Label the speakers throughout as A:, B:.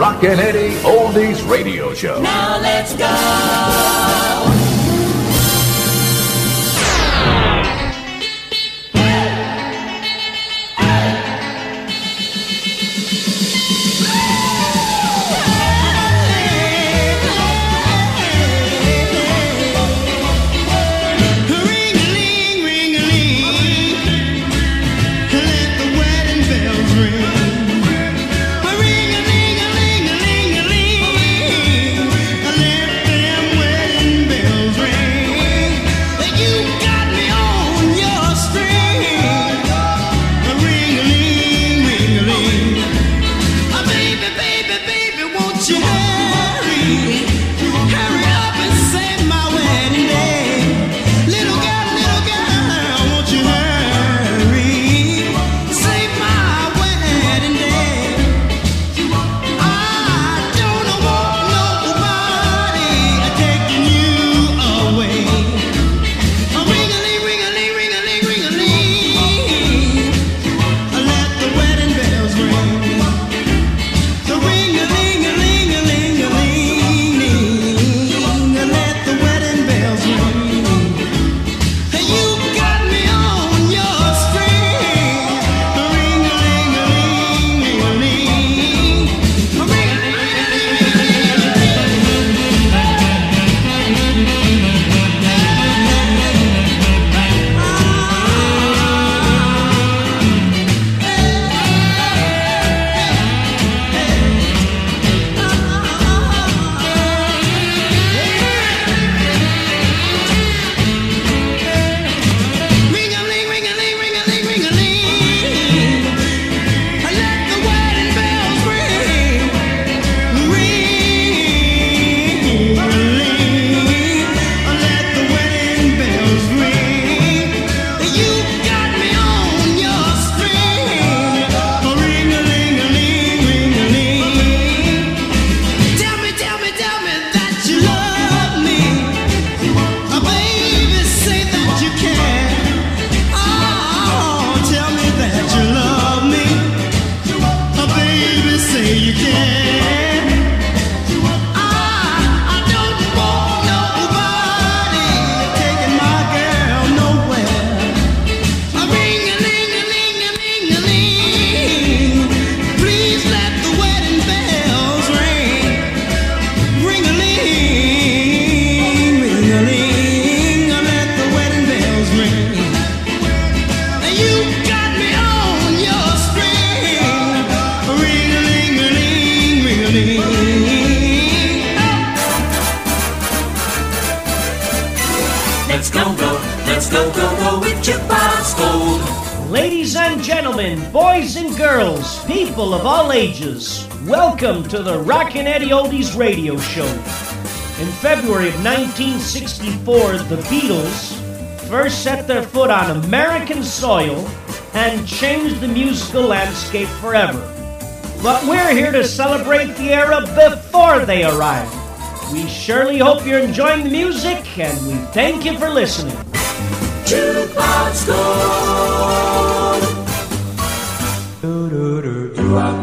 A: Rockin' Eddie Oldies Radio Show.
B: Now let's go.
C: With Jukebox Gold.
D: Ladies and gentlemen, boys and girls, people of all ages, welcome to the Rockin' Eddie Oldies radio show. In February of 1964, the Beatles first set their foot on American soil and changed the musical landscape forever. But we're here to celebrate the era before they arrived. We surely hope you're enjoying the music, and we thank you for listening.
C: Jukebox Gold.
E: Time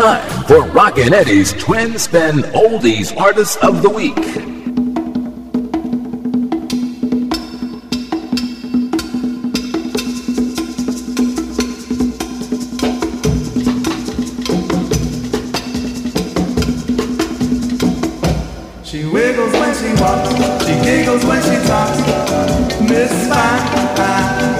A: time for Rockin' Eddie's Twin Spin Oldies Artists of the Week.
F: she walks, she giggles when she talks. Miss Fine,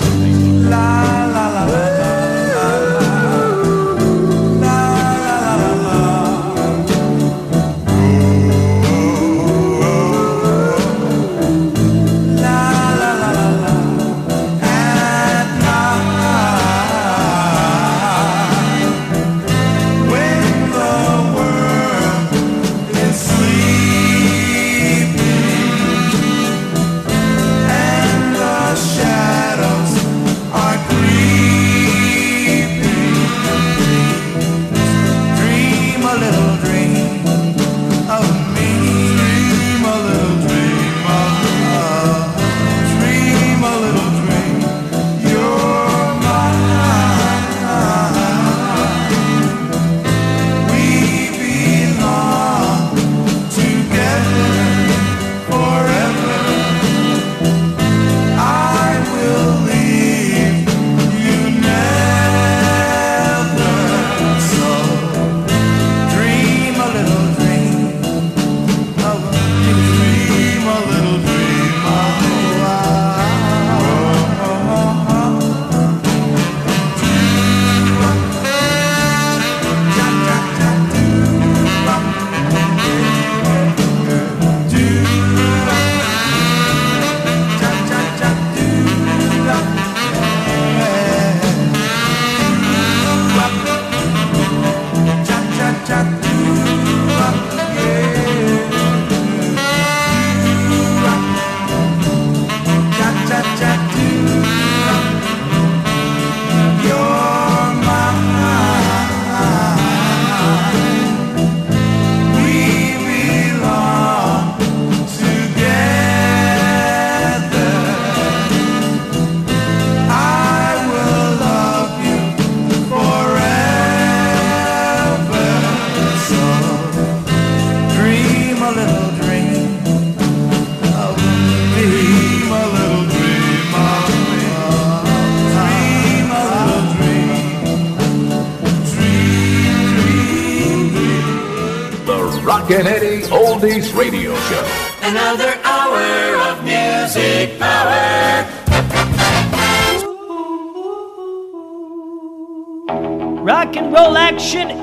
F: life.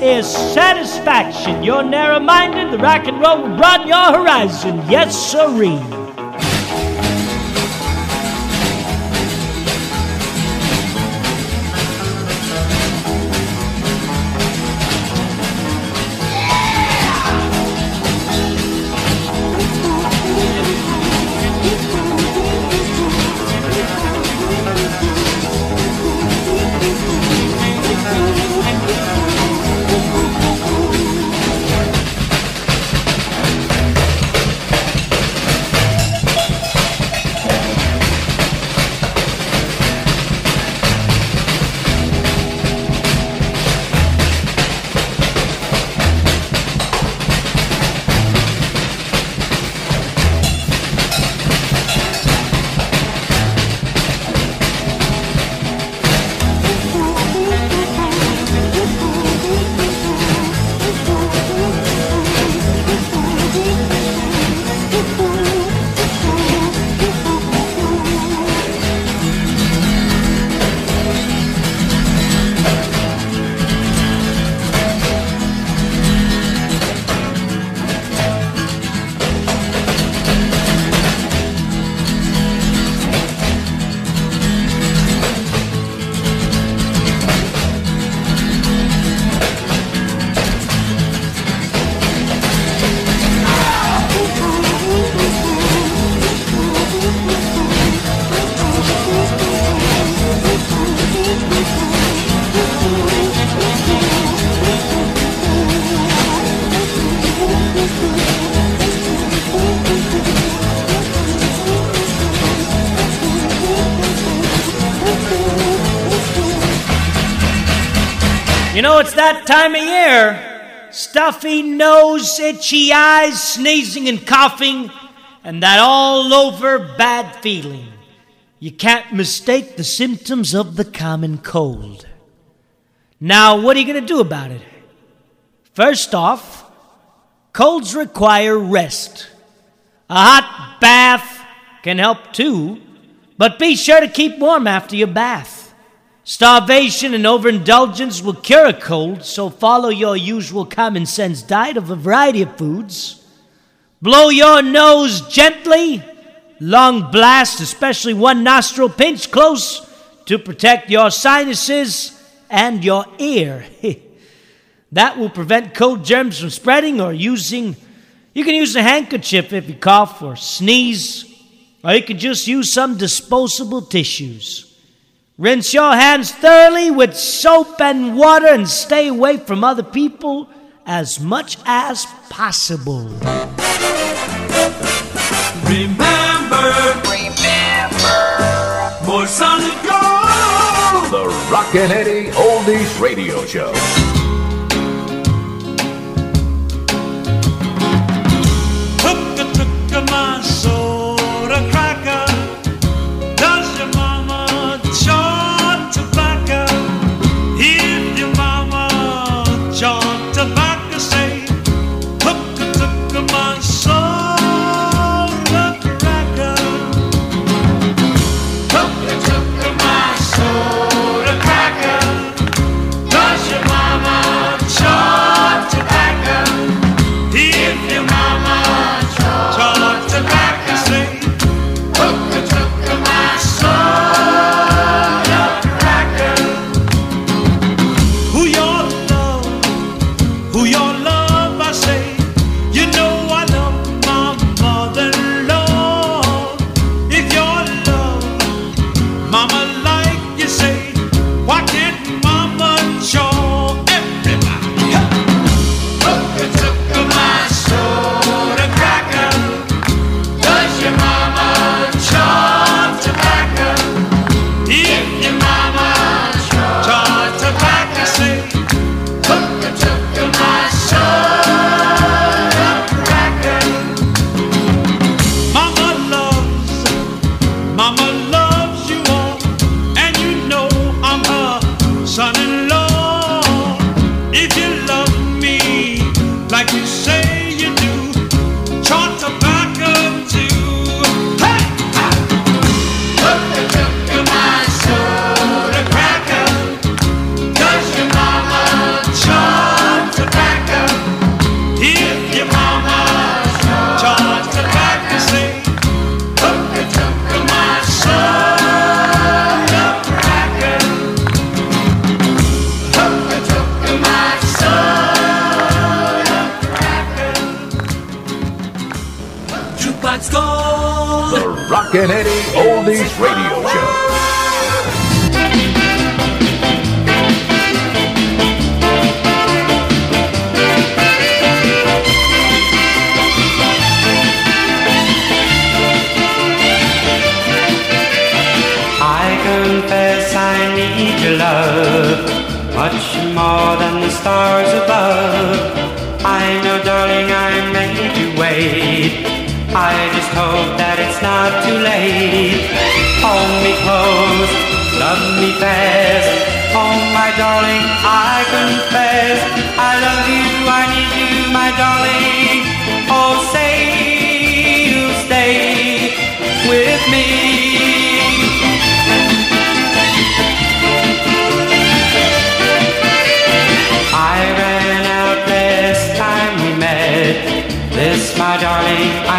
F: Is
D: satisfaction. You're narrow minded, the rock and roll will broaden your horizon. Yes, sirree. It's that time of year. Stuffy nose, itchy eyes, sneezing and coughing, and that all over bad feeling. You can't mistake the symptoms of the common cold. Now, what are you going to do about it? First off, colds require rest. A hot bath can help too, but be sure to keep warm after your bath. Starvation and overindulgence will cure a cold, so follow your usual common sense diet of a variety of foods. Blow your nose gently, long blast, especially one nostril pinch close to protect your sinuses and your ear. that will prevent cold germs from spreading or using. You can use a handkerchief if you cough or sneeze, or you can just use some disposable tissues. Rinse your hands thoroughly with soap and water and stay away from other people as much as possible.
G: Remember, remember, more solid gold.
E: The Rockin' Eddie Oldies Radio Show.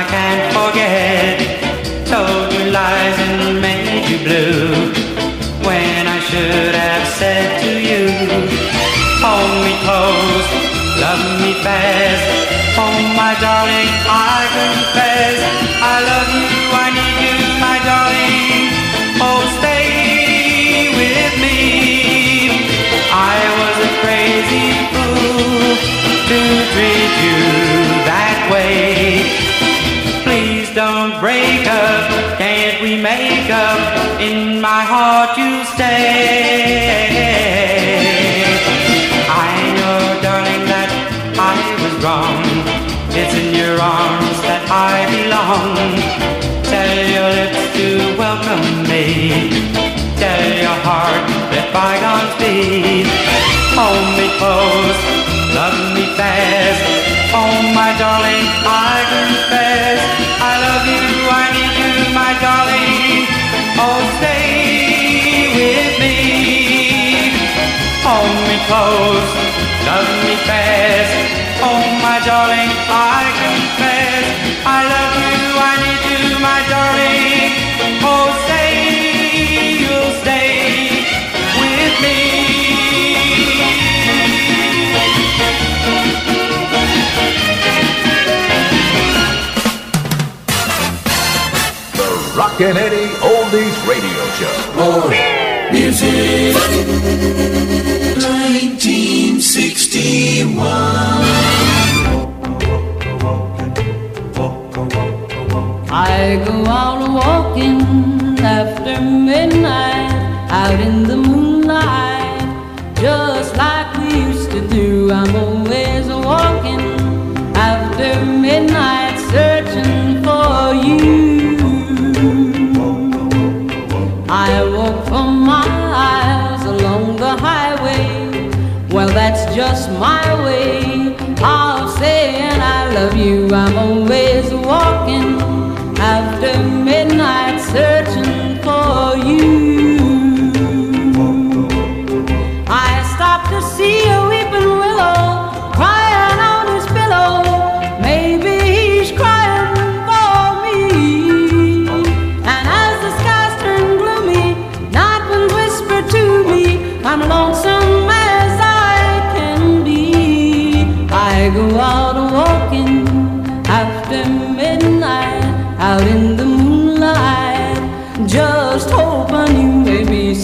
H: I can't forget. Told you lies and made you blue. When I should have said to you, Hold me close, love me fast. Oh my darling, I confess. in my heart you stay. I know, darling, that I was wrong. It's in your arms that I belong. Tell your lips to welcome me. Tell your heart that bygones be. Hold me close, love me fast. Oh, my darling, I confess I love you. pose does me fast, Oh, my darling, I confess, I love you, I need you, my darling. Oh, say you'll stay with me.
A: The Rockin' Eddie Oldies Radio Show.
C: More music.
I: I go out walking after midnight.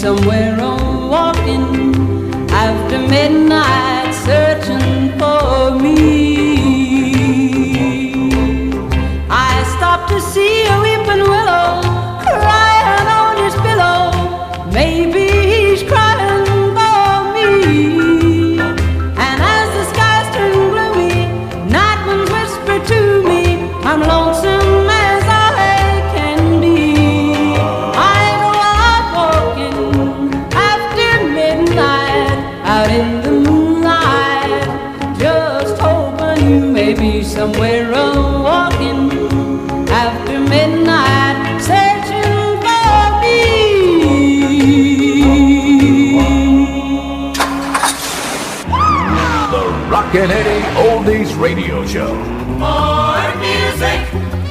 I: somewhere
A: Kennedy Oldies Radio Show.
C: More music.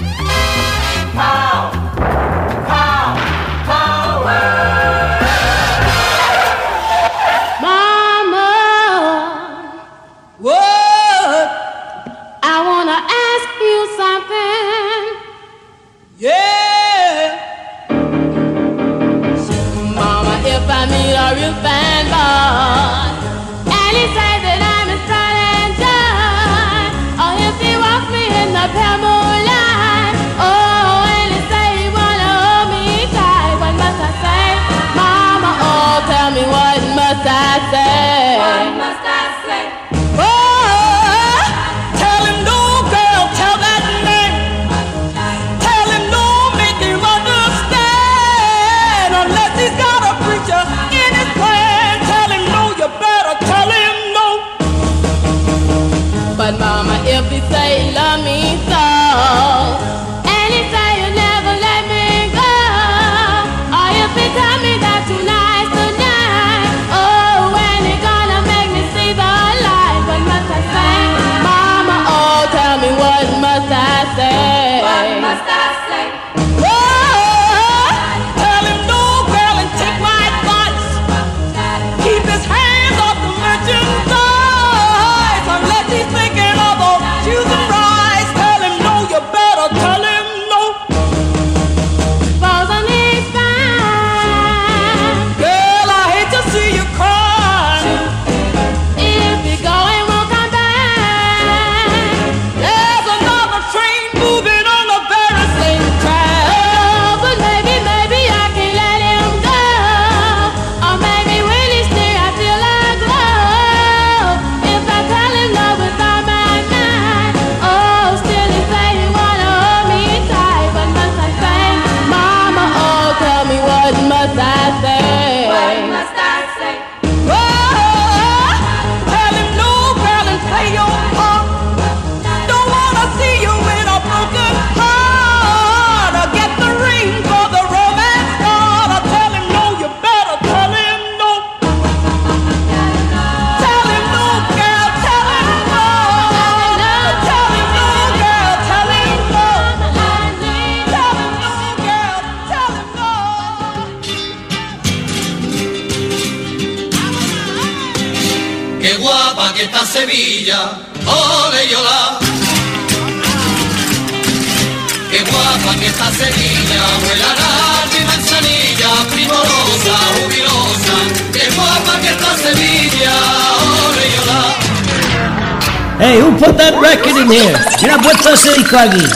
D: Hey, who put that record in here? You know, with us, eh, in, Cuggy.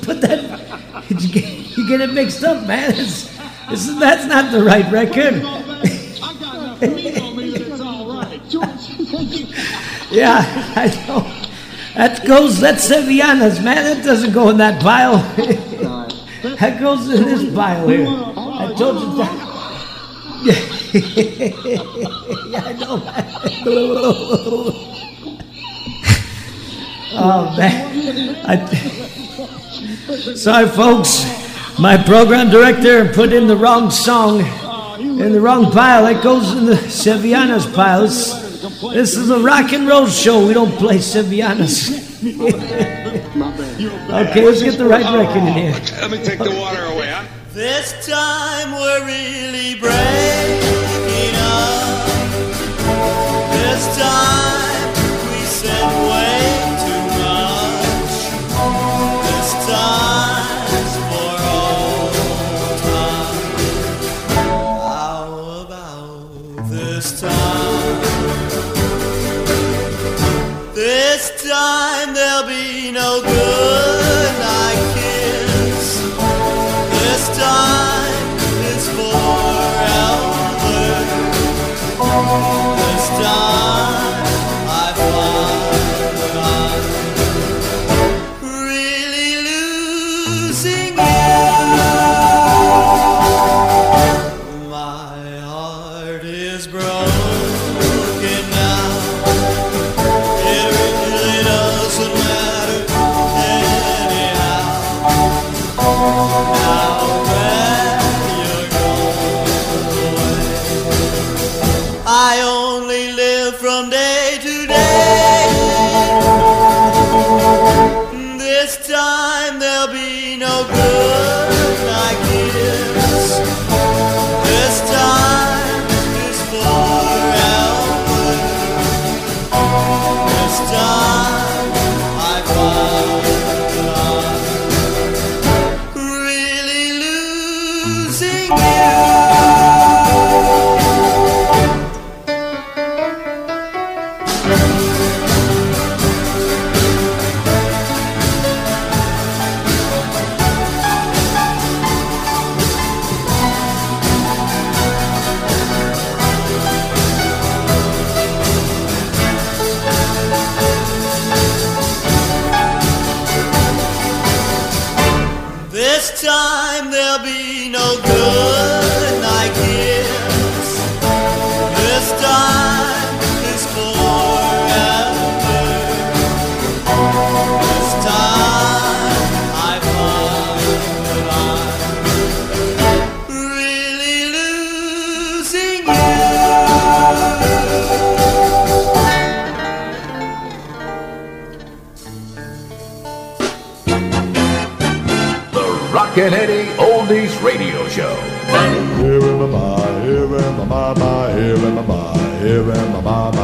D: put that. You get it mixed up, man. It's, this is, that's not the right record. yeah, I know. That goes, that's Sevillanas, man. That doesn't go in that pile. that goes in this pile here. I told you that. I know, oh, man. I, sorry, folks. My program director put in the wrong song in the wrong pile. It goes in the Sevillanas piles. This is a rock and roll show. We don't play Sevillanas. okay, let's get the right record in here.
J: Let me take the water away.
F: This time we're really brave. time. around my
K: Bob.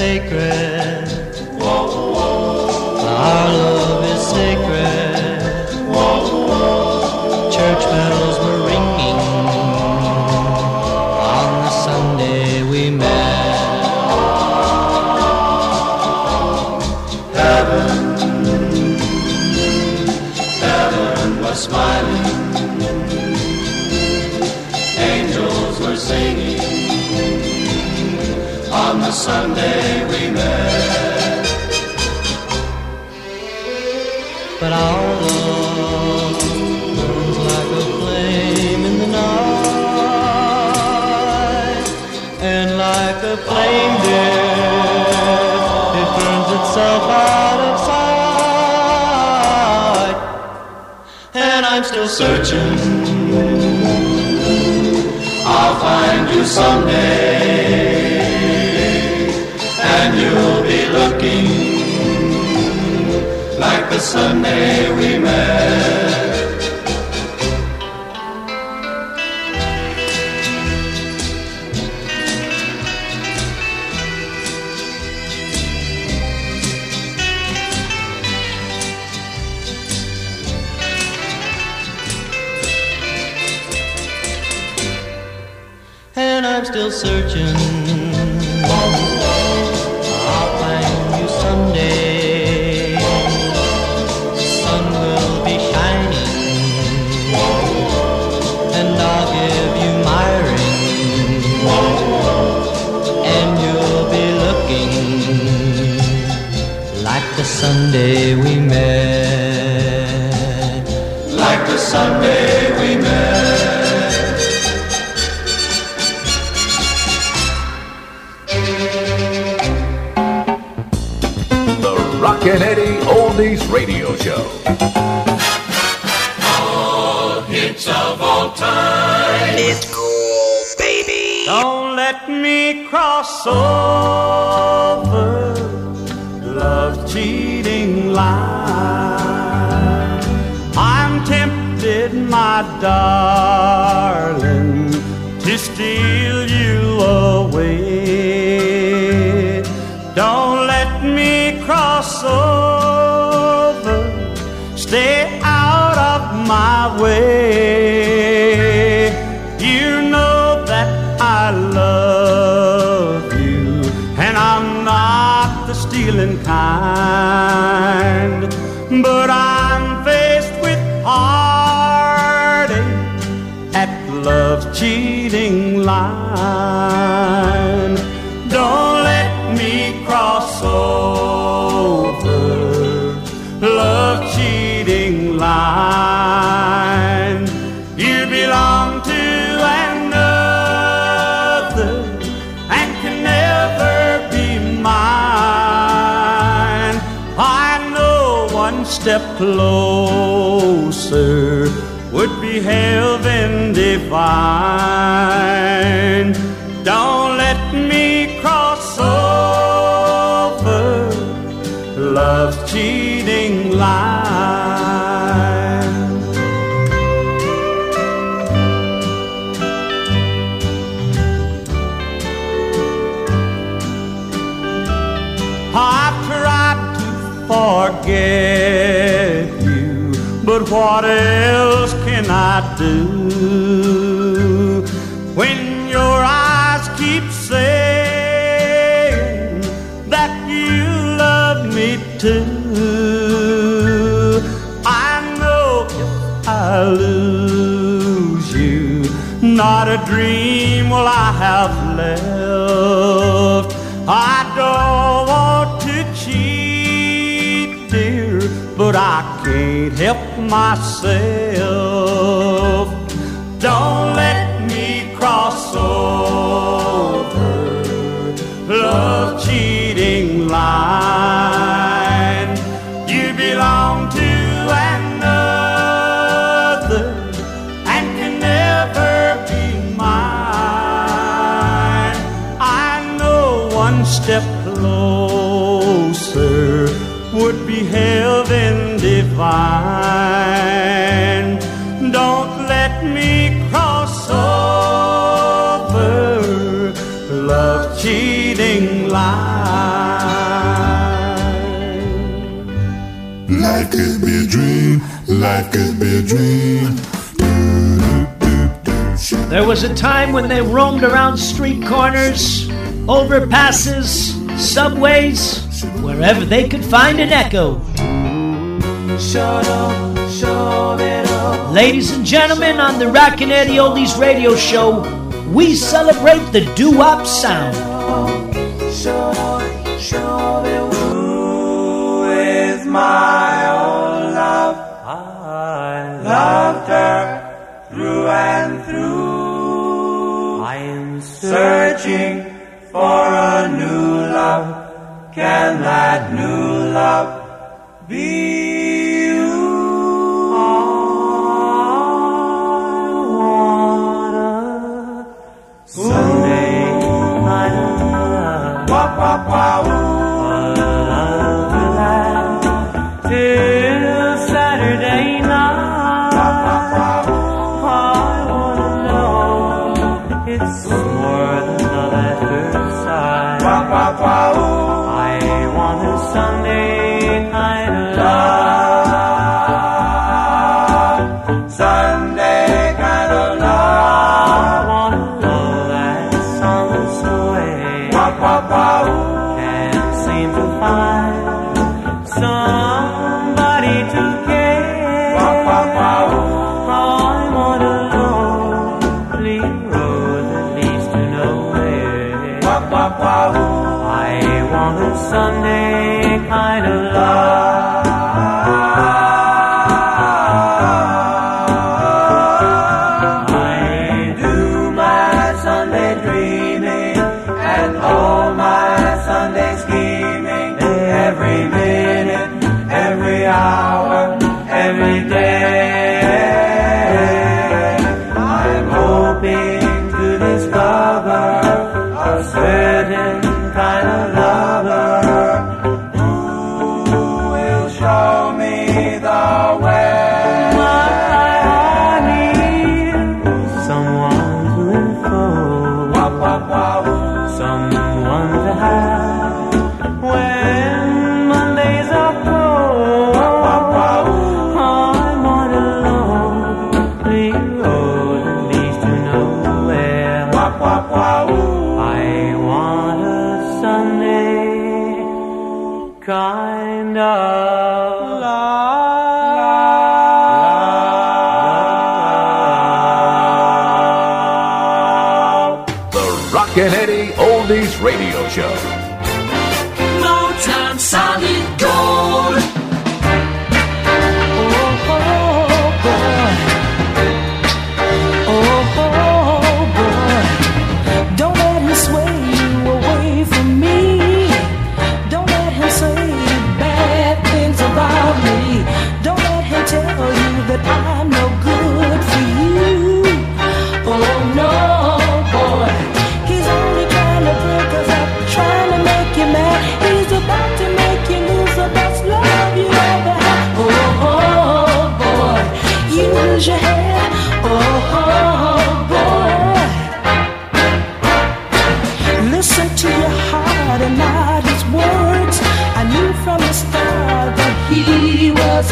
L: sacred. Whoa, whoa. Like a flame, dear, it burns itself out of sight. And I'm still searching.
A: I'll find you someday, and you'll be looking like the Sunday we met.
L: Still searching. I'll find you someday. Sun will be shining, and I'll give you my ring, and you'll be looking like the Sunday we met.
A: Like the Sunday
M: Show.
A: All hits of all time.
E: Don't let me cross over love cheating line. I'm tempted, my darling, to steal step what else can I do? When your eyes keep saying that you love me too, I know if I lose you, not a dream will I have left. Myself. Don't let me cross over love cheating line. You belong to another and can never be mine. I know one step closer would be heaven divine.
N: Life could be a dream.
D: There was a time when they roamed around street corners, overpasses, subways, wherever they could find an echo.
H: Ladies and gentlemen, on the Rockin' Eddie Oldies radio show, we celebrate the doo-wop sound.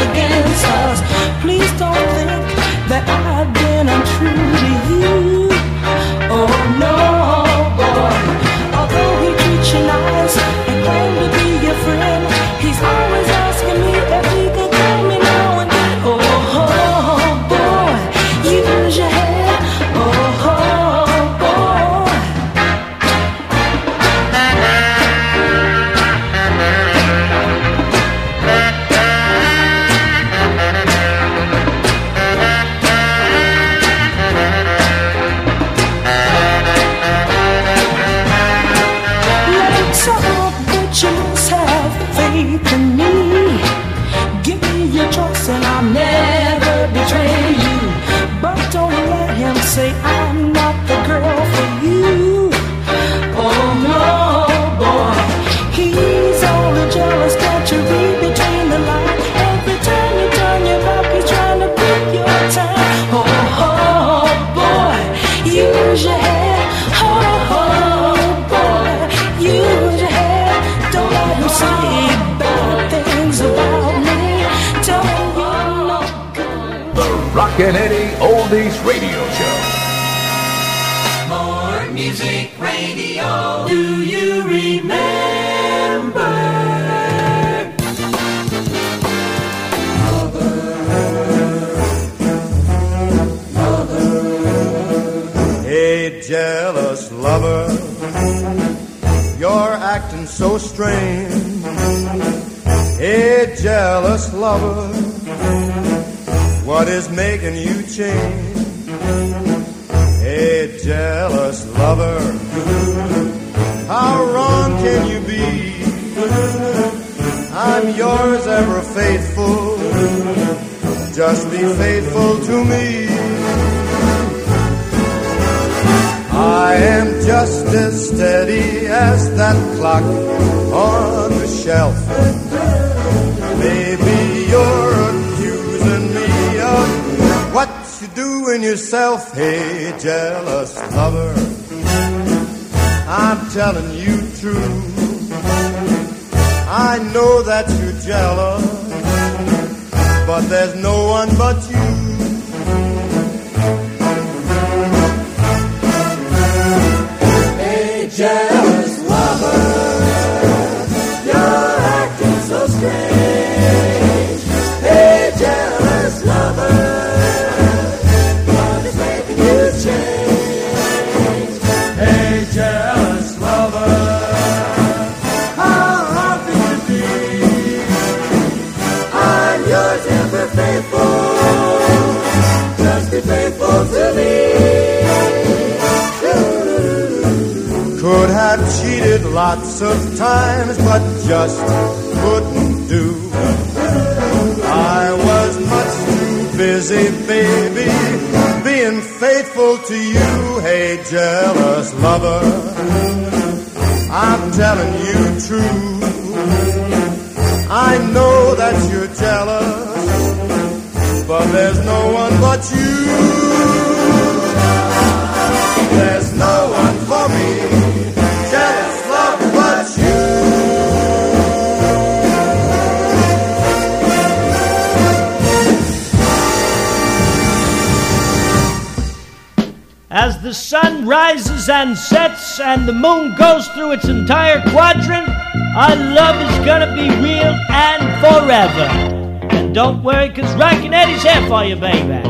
O: Against us.
P: Maybe you're accusing me of what you do in yourself. Hey, jealous lover, I'm telling you true. I know that you're jealous, but there's no one but you.
Q: Hey, jealous
P: cheated lots of times, but just couldn't do. I was much too busy, baby, being faithful to you. Hey, jealous lover, I'm telling you true. I know that you're jealous, but there's no one but you.
D: Rises and sets and the moon goes through its entire quadrant, our love is gonna be real and forever. And don't worry, cause Rockin' Eddie's here for you, baby.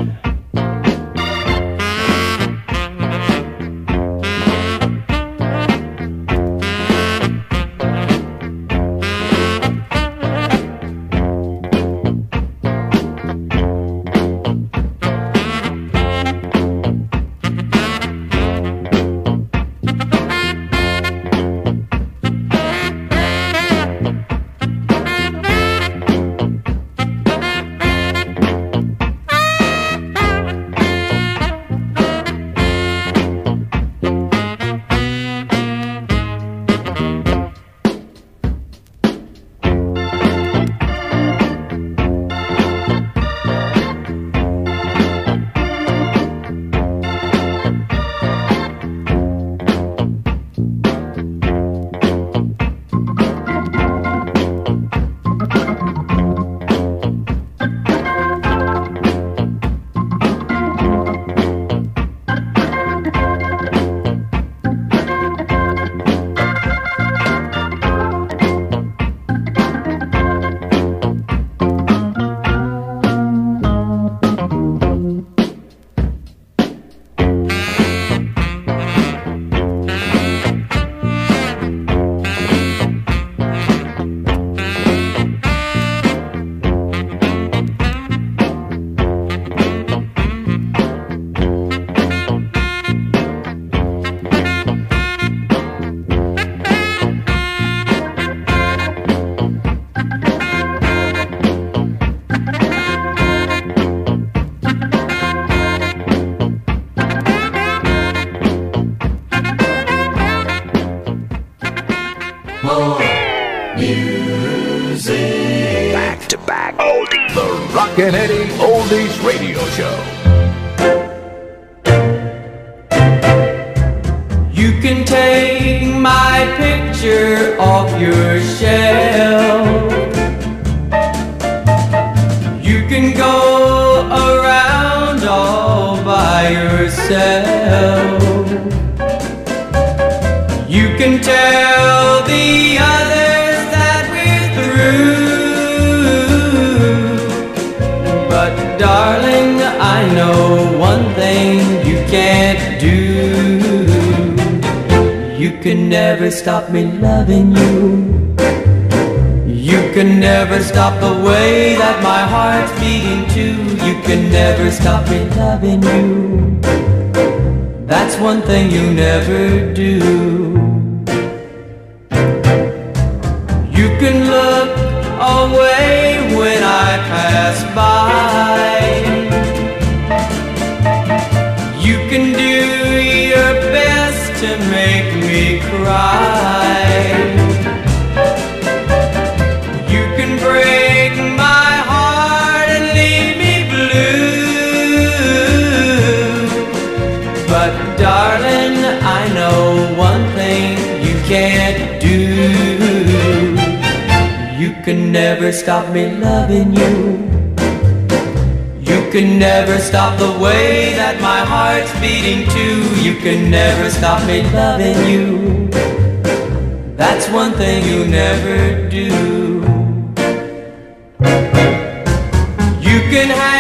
A: Back to back. Oldies. The Rockin' Eddie Oldies Radio Show.
L: You can take my picture can never stop me loving you. You can never stop the way that my heart's beating too. You can never stop me loving you. That's one thing you never do. You can look away when I pass by. Never stop me loving you. You can never stop the way that my heart's beating too. You can never stop me loving you. That's one thing you never do. You can hang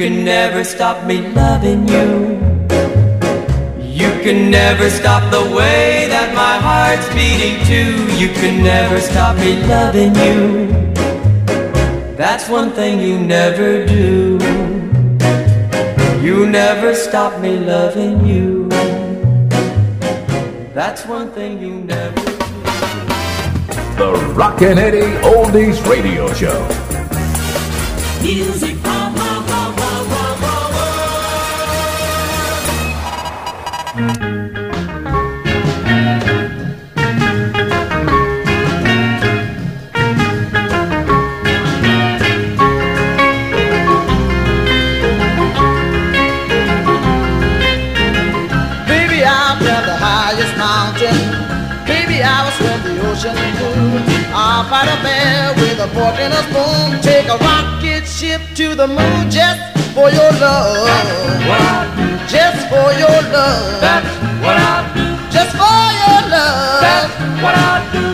L: can never stop me loving you. You can never stop the way that my heart's beating too. You can never stop me loving you. That's one thing you never do. You never stop me loving you. That's one thing you never do.
A: The Rockin' Eddie Oldies Radio Show.
C: Music
R: fork and a spoon. Take a rocket ship to the moon just for your love. Just for your love. That's what I do. Just for your love. That's what I do.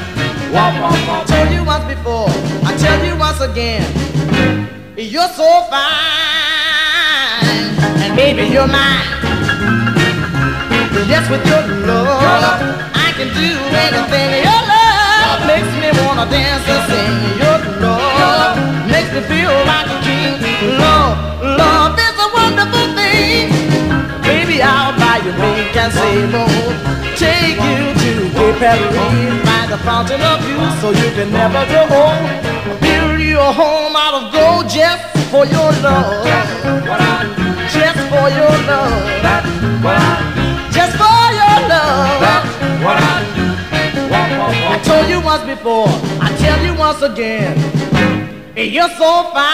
R: I told you once before. I tell you once again. You're so fine. And baby, you're mine. Yes, with your love, I can do anything. Your love makes me wanna dance and sing. Your love me feel like a king. Love, love is a wonderful thing. Baby, I'll buy you milk and sable. Take you to Cape Paris, find the fountain of youth, so you can never grow old. Build you a home out of gold just for your love. Just for your love. Just for your love. I told you once before, I tell you once again. You're so fine,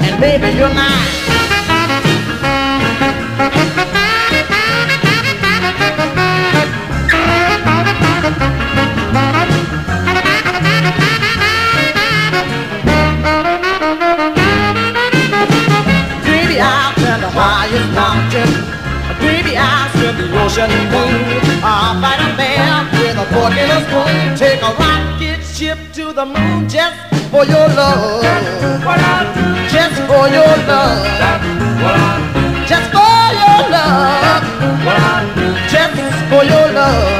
R: and baby, you're mine. I'll climb the highest the. I'll fight a bear with a fork and a spoon. Take a rocket the moon just for your love. Just for your love. Just for your love. Just for your love.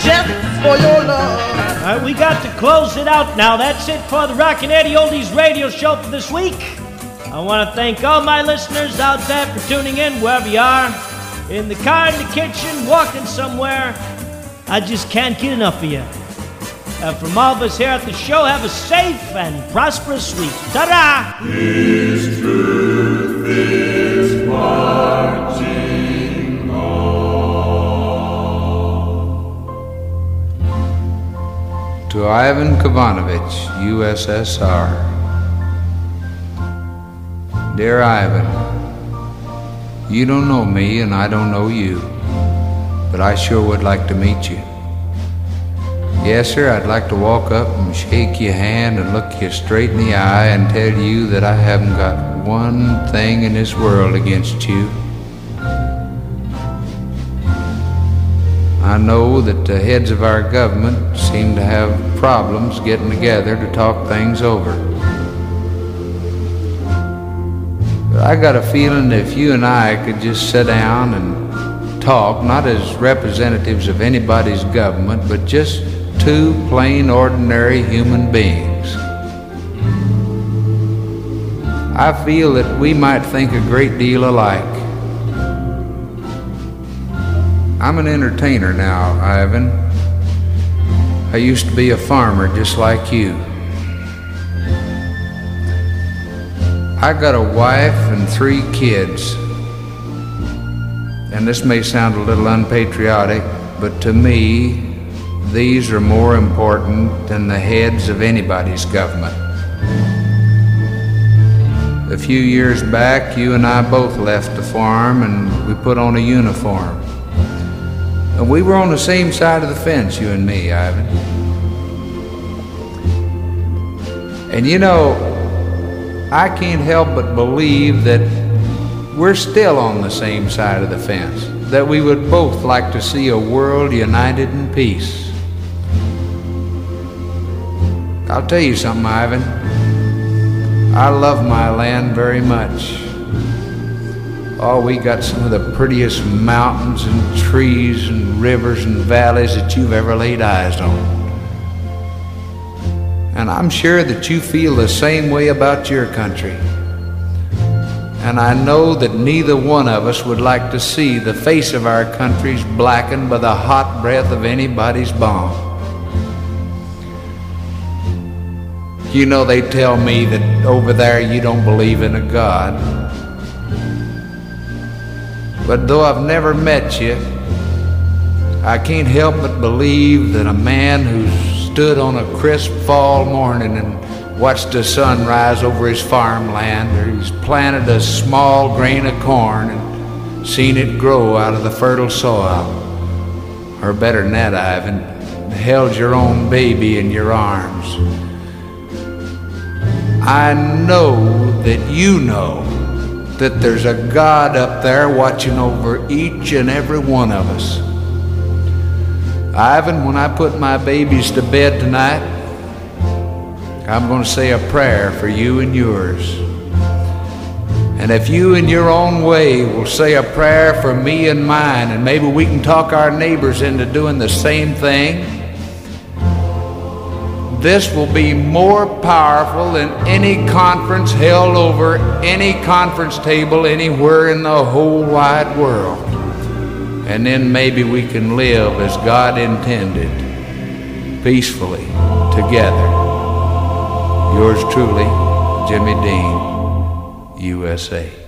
R: Just for your love.
D: All right, we got to close it out now. That's it for the Rockin' Eddie Oldies radio show for this week. I want to thank all my listeners out there for tuning in wherever you are. In the car, in the kitchen, walking somewhere. I just can't get enough of you. Uh, from all of us here at the show, have a safe and prosperous week. Ta-da!
C: His truth is marching on.
S: To Ivan Ivanovich, USSR. Dear Ivan, you don't know me and I don't know you, but I sure would like to meet you. Yes, sir, I'd like to walk up and shake your hand and look you straight in the eye and tell you that I haven't got one thing in this world against you. I know that the heads of our government seem to have problems getting together to talk things over. But I got a feeling that if you and I could just sit down and talk, not as representatives of anybody's government, but just two plain, ordinary human beings, I feel that we might think a great deal alike. I'm an entertainer now, Ivan. I used to be a farmer just like you. I got a wife and three kids. And this may sound a little unpatriotic, but to me, these are more important than the heads of anybody's government. A few years back, you and I both left the farm and we put on a uniform. And we were on the same side of the fence, you and me, Ivan. And you know, I can't help but believe that we're still on the same side of the fence, that we would both like to see a world united in peace. I'll tell you something, Ivan. I love my land very much. Oh, we got some of the prettiest mountains and trees and rivers and valleys that you've ever laid eyes on. And I'm sure that you feel the same way about your country. And I know that neither one of us would like to see the face of our countries blackened by the hot breath of anybody's bomb. You know, they tell me that over there you don't believe in a God. But though I've never met you, I can't help but believe that a man who stood on a crisp fall morning and watched the sun rise over his farmland, or he's planted a small grain of corn and seen it grow out of the fertile soil, or better than that, Ivan, held your own baby in your arms. I know that you know that there's a God up there watching over each and every one of us. Ivan, when I put my babies to bed tonight, I'm going to say a prayer for you and yours. And if you, in your own way, will say a prayer for me and mine, and maybe we can talk our neighbors into doing the same thing, this will be more powerful than any conference held over any conference table anywhere in the whole wide world. And then maybe we can live as God intended, peacefully, together. Yours truly, Jimmy Dean, USA.